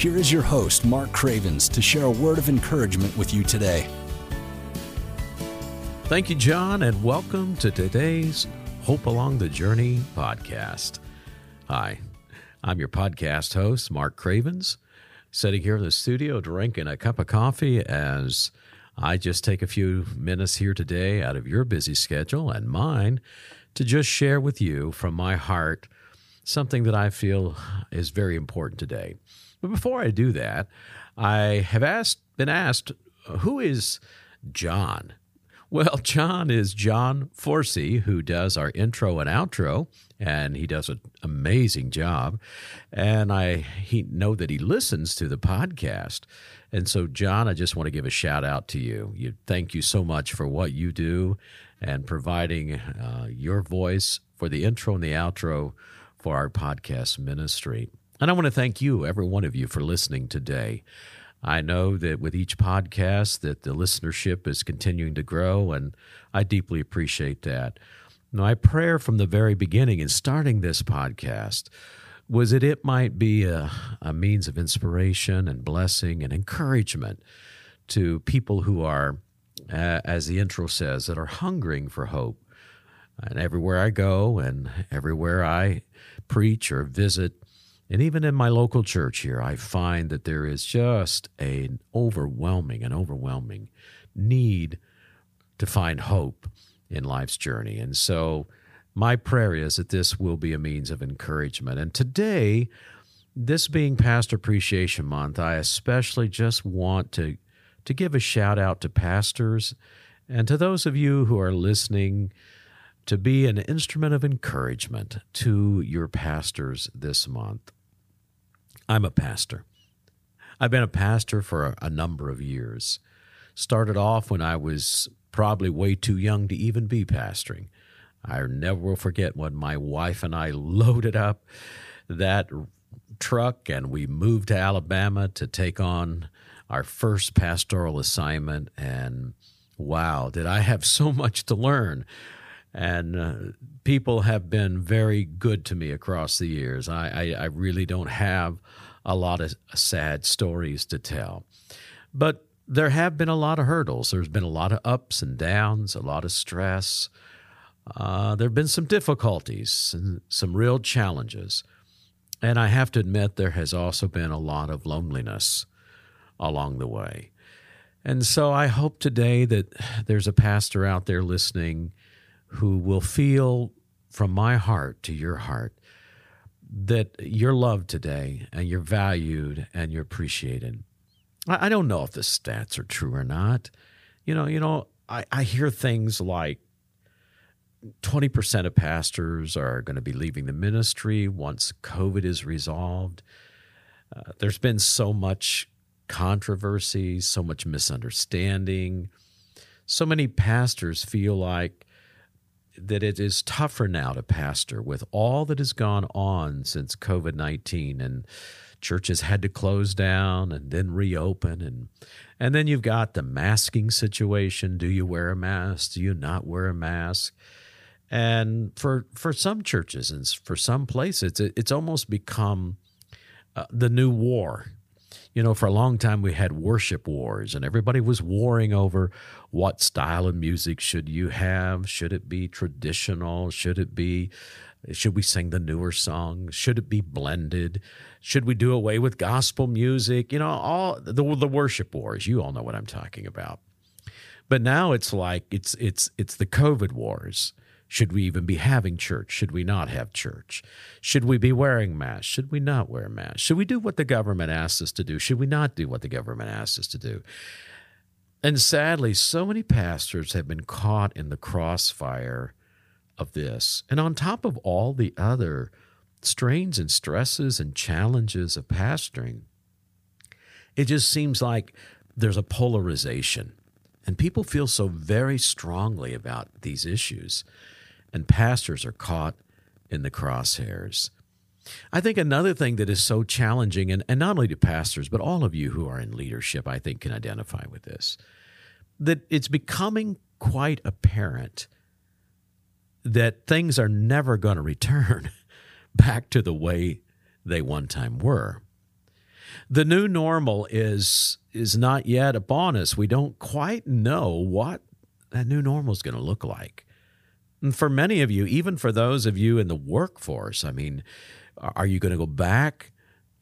here is your host, Mark Cravens, to share a word of encouragement with you today. Thank you, John, and welcome to today's Hope Along the Journey podcast. Hi, I'm your podcast host, Mark Cravens, sitting here in the studio drinking a cup of coffee as I just take a few minutes here today out of your busy schedule and mine to just share with you from my heart something that I feel is very important today. But before I do that, I have asked been asked who is John? Well, John is John Forsey, who does our intro and outro, and he does an amazing job. And I he know that he listens to the podcast. And so, John, I just want to give a shout out to you. You thank you so much for what you do and providing uh, your voice for the intro and the outro for our podcast ministry. And I want to thank you, every one of you, for listening today. I know that with each podcast that the listenership is continuing to grow, and I deeply appreciate that. My prayer from the very beginning in starting this podcast was that it might be a, a means of inspiration and blessing and encouragement to people who are, uh, as the intro says, that are hungering for hope. And everywhere I go and everywhere I preach or visit, and even in my local church here, I find that there is just an overwhelming, an overwhelming need to find hope in life's journey. And so my prayer is that this will be a means of encouragement. And today, this being Pastor Appreciation Month, I especially just want to, to give a shout out to pastors and to those of you who are listening to be an instrument of encouragement to your pastors this month. I'm a pastor. I've been a pastor for a, number of years. Started off when I was probably way too young to even be pastoring. I never will forget when my wife and I loaded up that truck and we moved to Alabama to take on our first pastoral assignment. And wow, did I have so much to learn! And uh, people have been very good to me across the years. I, I, I, really don't have a lot of sad stories to tell, but there have been a lot of hurdles. There's been a lot of ups and downs, a lot of stress. Uh, there have been some difficulties and some real challenges. And I have to admit, there has also been a lot of loneliness along the way. And so I hope today that there's a pastor out there listening who will feel from my heart to your heart that you're loved today and you're valued and you're appreciated. I, I don't know if the stats are true or not. You know, you know, I, I hear things like 20% of pastors are going to be leaving the ministry once COVID is resolved. Uh, there's been so much controversy, so much misunderstanding. So many pastors feel like that it is tougher now to pastor with all that has gone on since COVID 19 and churches had to close down and then reopen and and then you've got the masking situation. Do you wear a mask? Do you not wear a mask? And for for some churches and for some places it's it's almost become uh, the new war you know, for a long time we had worship wars and everybody was warring over what style of music should you have? Should it be traditional? Should it be should we sing the newer songs? Should it be blended? Should we do away with gospel music? You know, all the, the worship wars. You all know what I'm talking about. But now it's like it's it's it's the COVID wars. Should we even be having church? Should we not have church? Should we be wearing masks? Should we not wear masks? Should we do what the government asks us to do? Should we not do what the government asks us to do? And sadly, so many pastors have been caught in the crossfire of this. And on top of all the other strains and stresses and challenges of pastoring, it just seems like there's a polarization, and people feel so very strongly about these issues, and pastors are caught in the crosshairs. I think another thing that is so challenging, and, and not only to pastors, but all of you who are in leadership, I think can identify with this, that it's becoming quite apparent that things are never going to return back to the way they one time were. The new normal is is not yet upon us. We don't quite know what that new normal is going to look like. And for many of you, even for those of you in the workforce, I mean, are you going to go back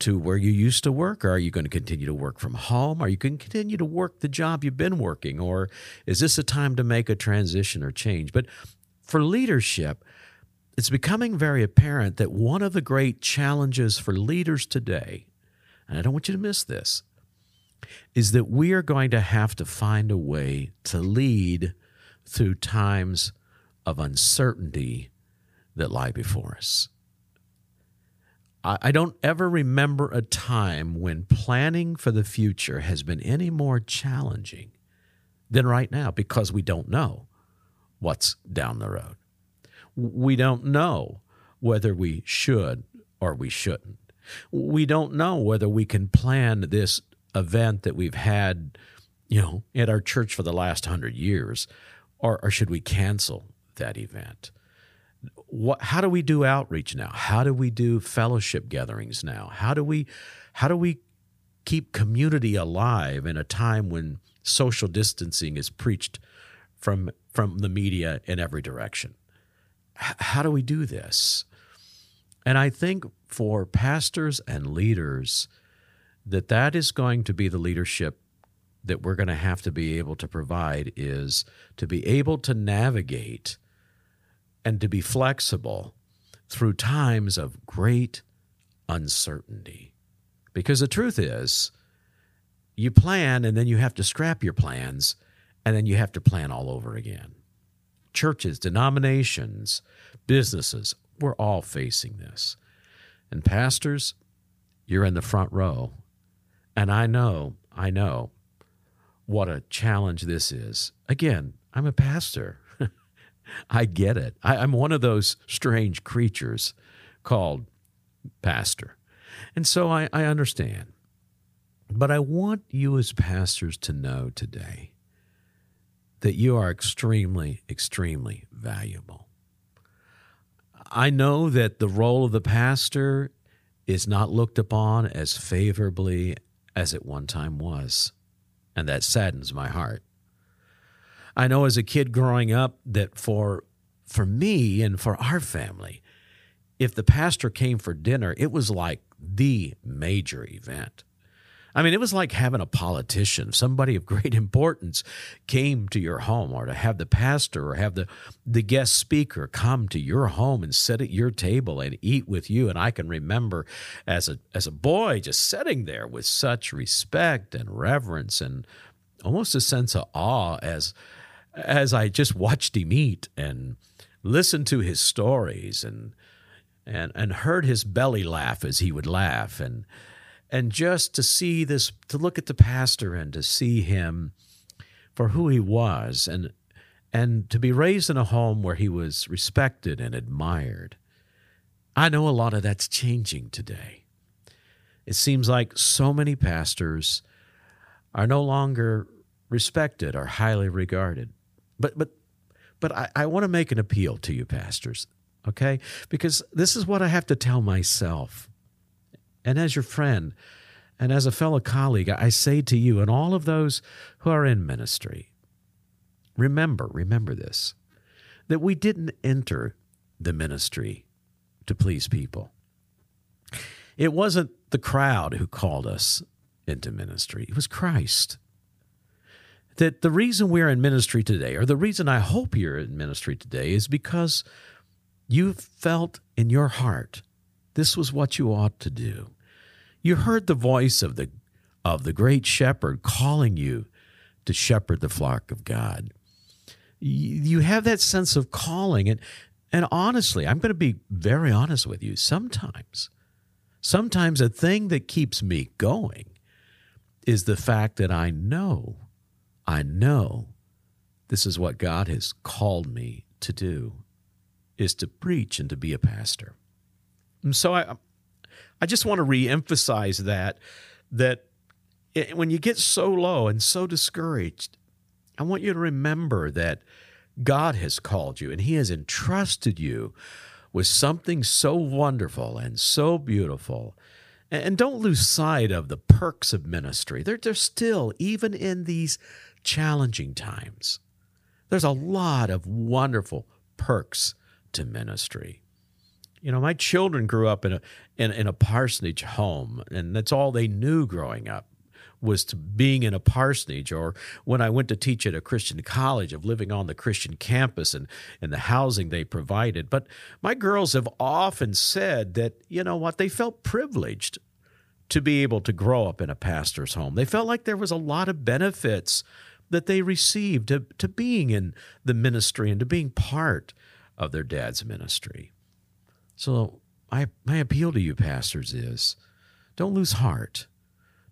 to where you used to work? Or are you going to continue to work from home? Are you going to continue to work the job you've been working? Or is this a time to make a transition or change? But for leadership, it's becoming very apparent that one of the great challenges for leaders today, and I don't want you to miss this, is that we are going to have to find a way to lead through times of uncertainty that lie before us. I don't ever remember a time when planning for the future has been any more challenging than right now because we don't know what's down the road. We don't know whether we should or we shouldn't. We don't know whether we can plan this event that we've had, you know, at our church for the last hundred years, or, or should we cancel that event? what, how do we do outreach now? How do we do fellowship gatherings now? How do we how do we keep community alive in a time when social distancing is preached from from the media in every direction? H- how do we do this? And I think for pastors and leaders that that is going to be the leadership that we're going to have to be able to provide is to be able to navigate and to be flexible through times of great uncertainty. Because the truth is, you plan and then you have to scrap your plans and then you have to plan all over again. Churches, denominations, businesses, we're all facing this. And pastors, you're in the front row. And I know, I know what a challenge this is. Again, I'm a pastor. I get it. I, I'm one of those strange creatures called pastor. And so I, I understand. But I want you as pastors to know today that you are extremely, extremely valuable. I know that the role of the pastor is not looked upon as favorably as it one time was, and that saddens my heart. I know as a kid growing up that for for me and for our family, if the pastor came for dinner, it was like the major event. I mean, it was like having a politician, somebody of great importance, came to your home, or to have the pastor or have the, the guest speaker come to your home and sit at your table and eat with you. And I can remember as a as a boy just sitting there with such respect and reverence and almost a sense of awe as as I just watched him eat and listened to his stories and and and heard his belly laugh as he would laugh. And and just to see this to look at the pastor and to see him for who he was and and to be raised in a home where he was respected and admired. I know a lot of that's changing today. It seems like so many pastors are no longer respected or highly regarded but but but I, I want to make an appeal to you, pastors, okay? Because this is what I have to tell myself. And as your friend and as a fellow colleague, I say to you and all of those who are in ministry, remember, remember this, that we didn't enter the ministry to please people. It wasn't the crowd who called us into ministry, it was Christ that the reason we're in ministry today, or the reason I hope you're in ministry today, is because you felt in your heart this was what you ought to do. You heard the voice of the of the great shepherd calling you to shepherd the flock of God. You have that sense of calling and and honestly, I'm going to be very honest with you. Sometimes, sometimes a thing that keeps me going is the fact that I know, I know this is what God has called me to do is to preach and to be a pastor. And so I I just want to reemphasize that that when you get so low and so discouraged, I want you to remember that God has called you and He has entrusted you with something so wonderful and so beautiful. And don't lose sight of the perks of ministry. They're, they're still, even in these challenging times, there's a lot of wonderful perks to ministry. You know, my children grew up in a in, in a parsonage home, and that's all they knew growing up was to being in a parsonage or when I went to teach at a Christian college of living on the Christian campus and, and the housing they provided. But my girls have often said that, you know what, they felt privileged to be able to grow up in a pastor's home. They felt like there was a lot of benefits that they received to, to being in the ministry and to being part of their dad's ministry. So I, my appeal to you, pastors, is don't lose heart.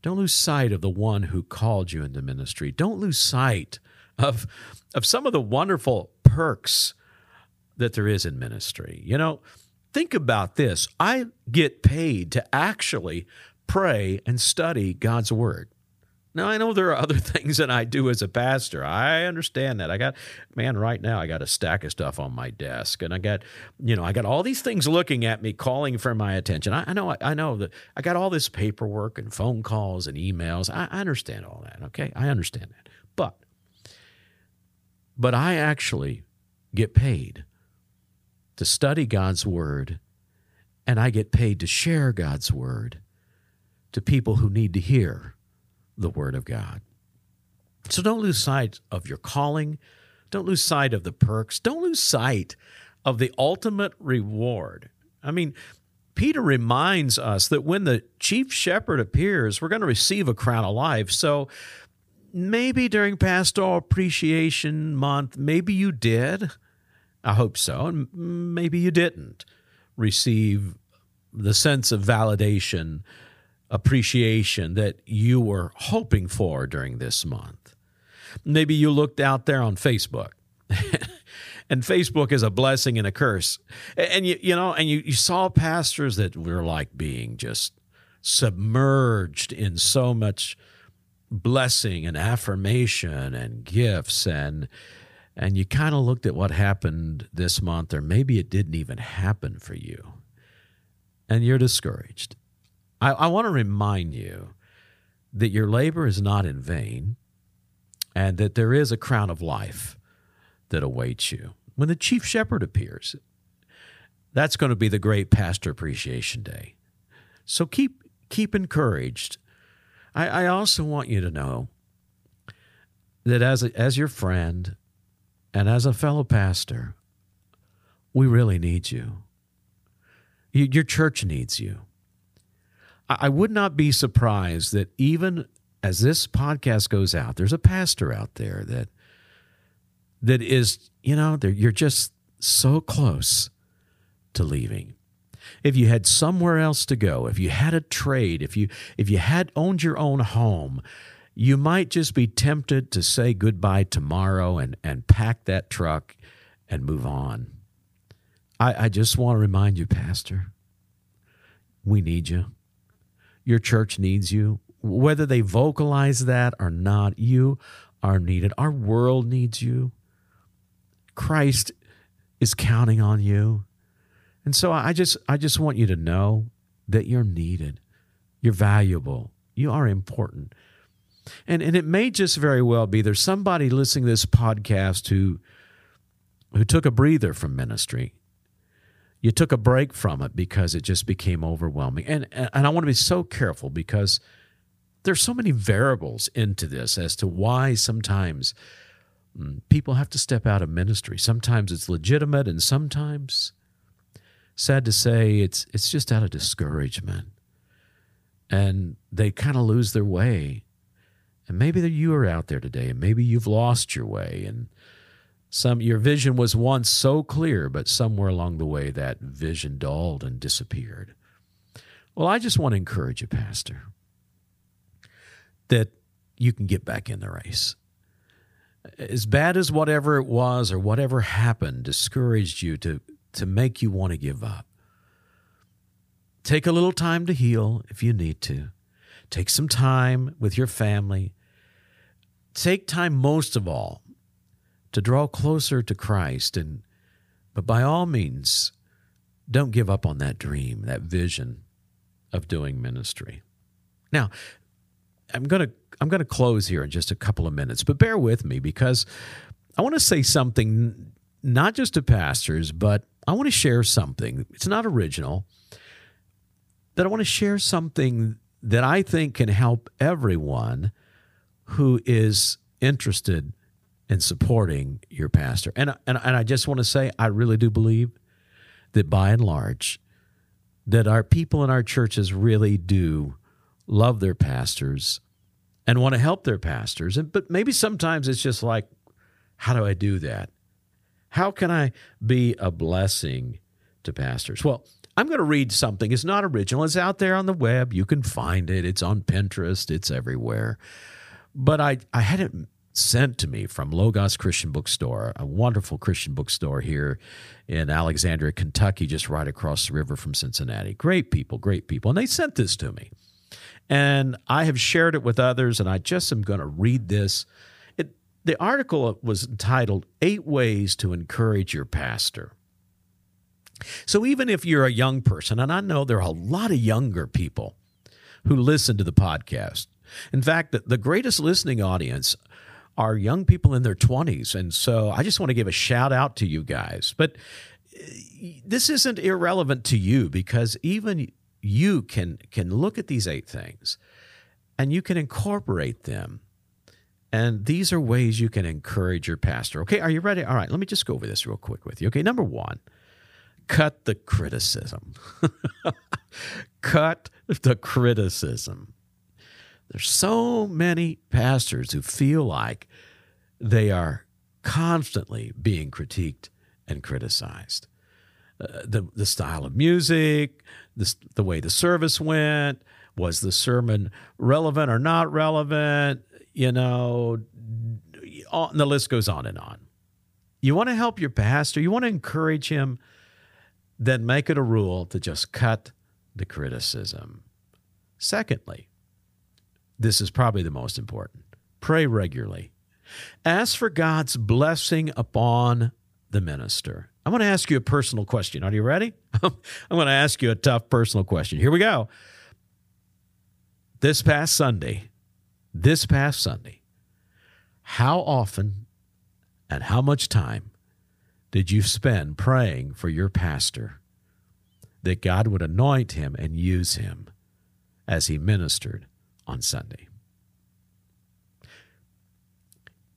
Don't lose sight of the one who called you into ministry. Don't lose sight of, of some of the wonderful perks that there is in ministry. You know, think about this. I get paid to actually pray and study God's word. Now, I know there are other things that I do as a pastor. I understand that. I got, man, right now I got a stack of stuff on my desk and I got, you know, I got all these things looking at me, calling for my attention. I, I know, I know that I got all this paperwork and phone calls and emails. I, I understand all that. Okay. I understand that. But, but I actually get paid to study God's word and I get paid to share God's word to people who need to hear the Word of God. So don't lose sight of your calling. Don't lose sight of the perks. Don't lose sight of the ultimate reward. I mean, Peter reminds us that when the chief shepherd appears, we're going to receive a crown of life. So maybe during Pastoral Appreciation Month, maybe you did. I hope so. And maybe you didn't receive the sense of validation appreciation that you were hoping for during this month. Maybe you looked out there on Facebook. and Facebook is a blessing and a curse. And you you know, and you, you saw pastors that were like being just submerged in so much blessing and affirmation and gifts and and you kind of looked at what happened this month or maybe it didn't even happen for you and you're discouraged I, I want to remind you that your labor is not in vain and that there is a crown of life that awaits you. When the chief shepherd appears, that's going to be the great pastor appreciation day. So keep keep encouraged. I, I also want you to know that as a, as your friend and as a fellow pastor, we really need you. you your church needs you. I would not be surprised that even as this podcast goes out, there's a pastor out there that that is, you know, you're just so close to leaving. If you had somewhere else to go, if you had a trade, if you if you had owned your own home, you might just be tempted to say goodbye tomorrow and and pack that truck and move on. I, I just want to remind you, Pastor, we need you. Your church needs you. Whether they vocalize that or not, you are needed. Our world needs you. Christ is counting on you. And so I just I just want you to know that you're needed. You're valuable. You are important. And and it may just very well be there's somebody listening to this podcast who who took a breather from ministry you took a break from it because it just became overwhelming. And and I want to be so careful because there's so many variables into this as to why sometimes mm, people have to step out of ministry. Sometimes it's legitimate and sometimes sad to say it's it's just out of discouragement. And they kind of lose their way. And maybe you are out there today and maybe you've lost your way and some your vision was once so clear, but somewhere along the way that vision dulled and disappeared. Well, I just want to encourage you, Pastor. that you can get back in the race. As bad as whatever it was or whatever happened discouraged you to, to make you want to give up, take a little time to heal if you need to. Take some time with your family. Take time, most of all, to draw closer to Christ. And, but by all means, don't give up on that dream, that vision of doing ministry. Now, I'm going to I'm going to close here in just a couple of minutes, but bear with me because I want to say something not just to pastors, but I want to share something. It's not original. That I want to share something that I think can help everyone who is interested in supporting your pastor. And, and, and I just want to say, I really do believe that by and large, that our people in our churches really do love their pastors and want to help their pastors. And, but maybe sometimes it's just like, how do I do that? How can I be a blessing to pastors? Well, I'm going to read something. It's not original. It's out there on the web. You can find it. It's on Pinterest. It's everywhere. But I, I had it sent to me from Logos Christian Bookstore, a wonderful Christian bookstore here in Alexandria, Kentucky, just right across the river from Cincinnati. Great people, great people. And they sent this to me. And I have shared it with others, and I just am going to read this. It, the article was entitled Eight Ways to Encourage Your Pastor. So even if you're a young person, and I know there are a lot of younger people who listen to the podcast. In fact, the, the greatest listening audience are young people in their 20s. And so I just want to give a shout out to you guys. But uh, this isn't irrelevant to you because even you can can look at these eight things and you can incorporate them. And these are ways you can encourage your pastor. Okay, are you ready? All right, let me just go over this real quick with you. Okay, number 1, cut the criticism. cut the criticism. There's so many pastors who feel like they are constantly being critiqued and criticized. Uh, the, the style of music, the, the way the service went, was the sermon relevant or not relevant? You know, all, the list goes on and on. You want to help your pastor, you want to encourage him, then make it a rule to just cut the criticism. Secondly, this is probably the most important. Pray regularly. Ask for God's blessing upon the minister. I'm going to ask you a personal question. Are you ready? I'm going to ask you a tough personal question. Here we go. This past Sunday, this past Sunday, how often and how much time did you spend praying for your pastor that God would anoint him and use him as he ministered on Sunday.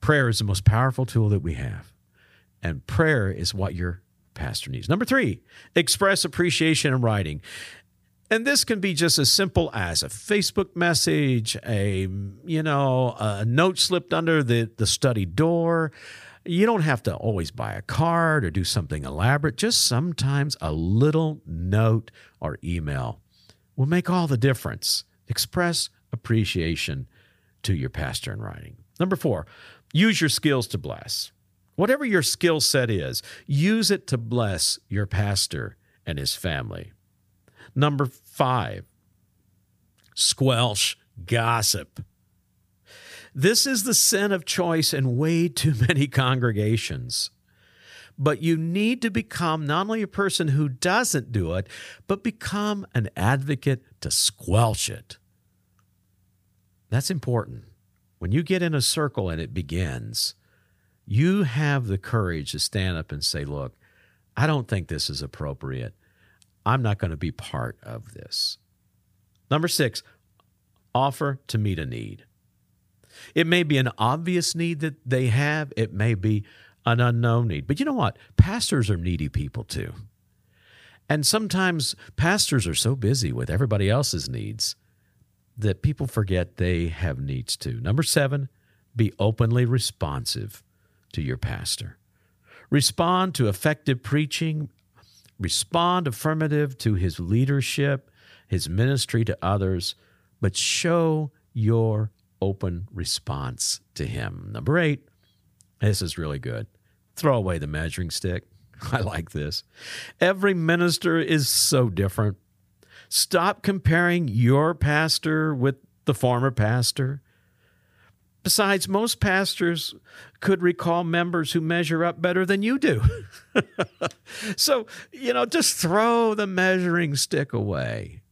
Prayer is the most powerful tool that we have, and prayer is what your pastor needs. Number three, express appreciation in writing. And this can be just as simple as a Facebook message, a you know, a note slipped under the, the study door. You don't have to always buy a card or do something elaborate. Just sometimes a little note or email will make all the difference. Express appreciation to your pastor in writing. Number four, use your skills to bless. Whatever your skill set is, use it to bless your pastor and his family. Number five, squelch gossip. This is the sin of choice in way too many congregations. But you need to become not only a person who doesn't do it, but become an advocate to squelch it. That's important. When you get in a circle and it begins, you have the courage to stand up and say, Look, I don't think this is appropriate. I'm not going to be part of this. Number six, offer to meet a need. It may be an obvious need that they have, it may be an unknown need. But you know what? Pastors are needy people too. And sometimes pastors are so busy with everybody else's needs that people forget they have needs too. Number seven, be openly responsive to your pastor. Respond to effective preaching, respond affirmative to his leadership, his ministry to others, but show your open response to Him. Number eight, this is really good. Throw away the measuring stick. I like this. Every minister is so different. Stop comparing your pastor with the former pastor. Besides, most pastors could recall members who measure up better than you do. so, you know, just throw the measuring stick away.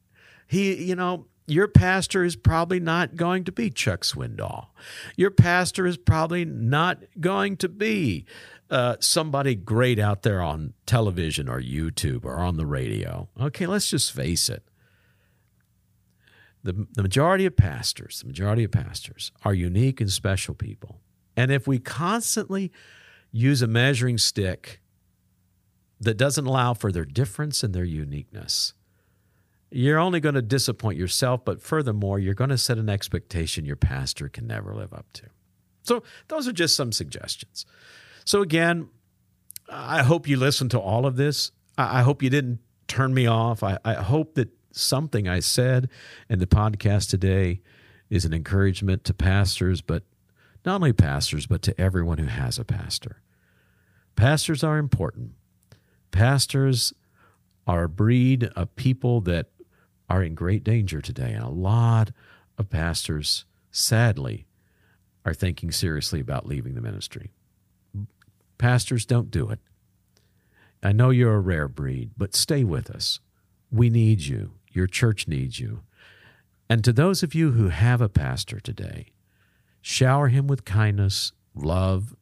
He, you know, your pastor is probably not going to be Chuck Swindoll. Your pastor is probably not going to be uh, somebody great out there on television or YouTube or on the radio. Okay, let's just face it. The, the majority of pastors, the majority of pastors are unique and special people. And if we constantly use a measuring stick that doesn't allow for their difference and their uniqueness, you're only going to disappoint yourself, but furthermore, you're going to set an expectation your pastor can never live up to. So, those are just some suggestions. So, again, I hope you listened to all of this. I hope you didn't turn me off. I, I hope that something I said in the podcast today is an encouragement to pastors, but not only pastors, but to everyone who has a pastor. Pastors are important. Pastors are a breed of people that are in great danger today. And a lot of pastors, sadly, are thinking seriously about leaving the ministry. Pastors, don't do it. I know you're a rare breed, but stay with us. We need you. Your church needs you. And to those of you who have a pastor today, shower him with kindness, love,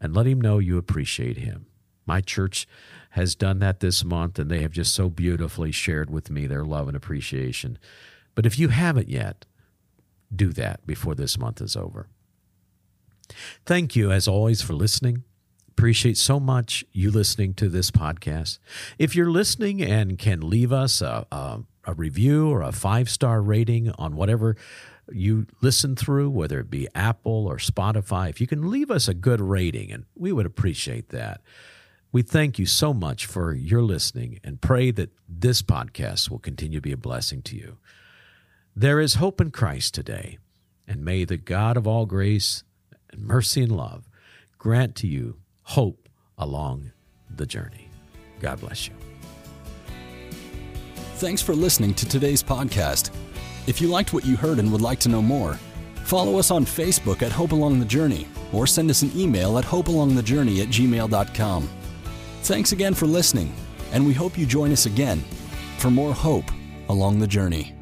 and let him know you appreciate him. My church has done that this month, and they have just so beautifully shared with me their love and appreciation. But if you haven't yet, do that before this month is over. Thank you, as always, for listening. Appreciate so much you listening to this podcast. If you're listening and can leave us a, a a review or a five star rating on whatever you listen through, whether it be Apple or Spotify, if you can leave us a good rating, and we would appreciate that. We thank you so much for your listening and pray that this podcast will continue to be a blessing to you. There is hope in Christ today, and may the God of all grace and mercy and love grant to you hope along the journey. God bless you. Thanks for listening to today's podcast. If you liked what you heard and would like to know more, follow us on Facebook at Hope Along the Journey or send us an email at hopealongthejourney at gmail.com. Thanks again for listening, and we hope you join us again for more hope along the journey.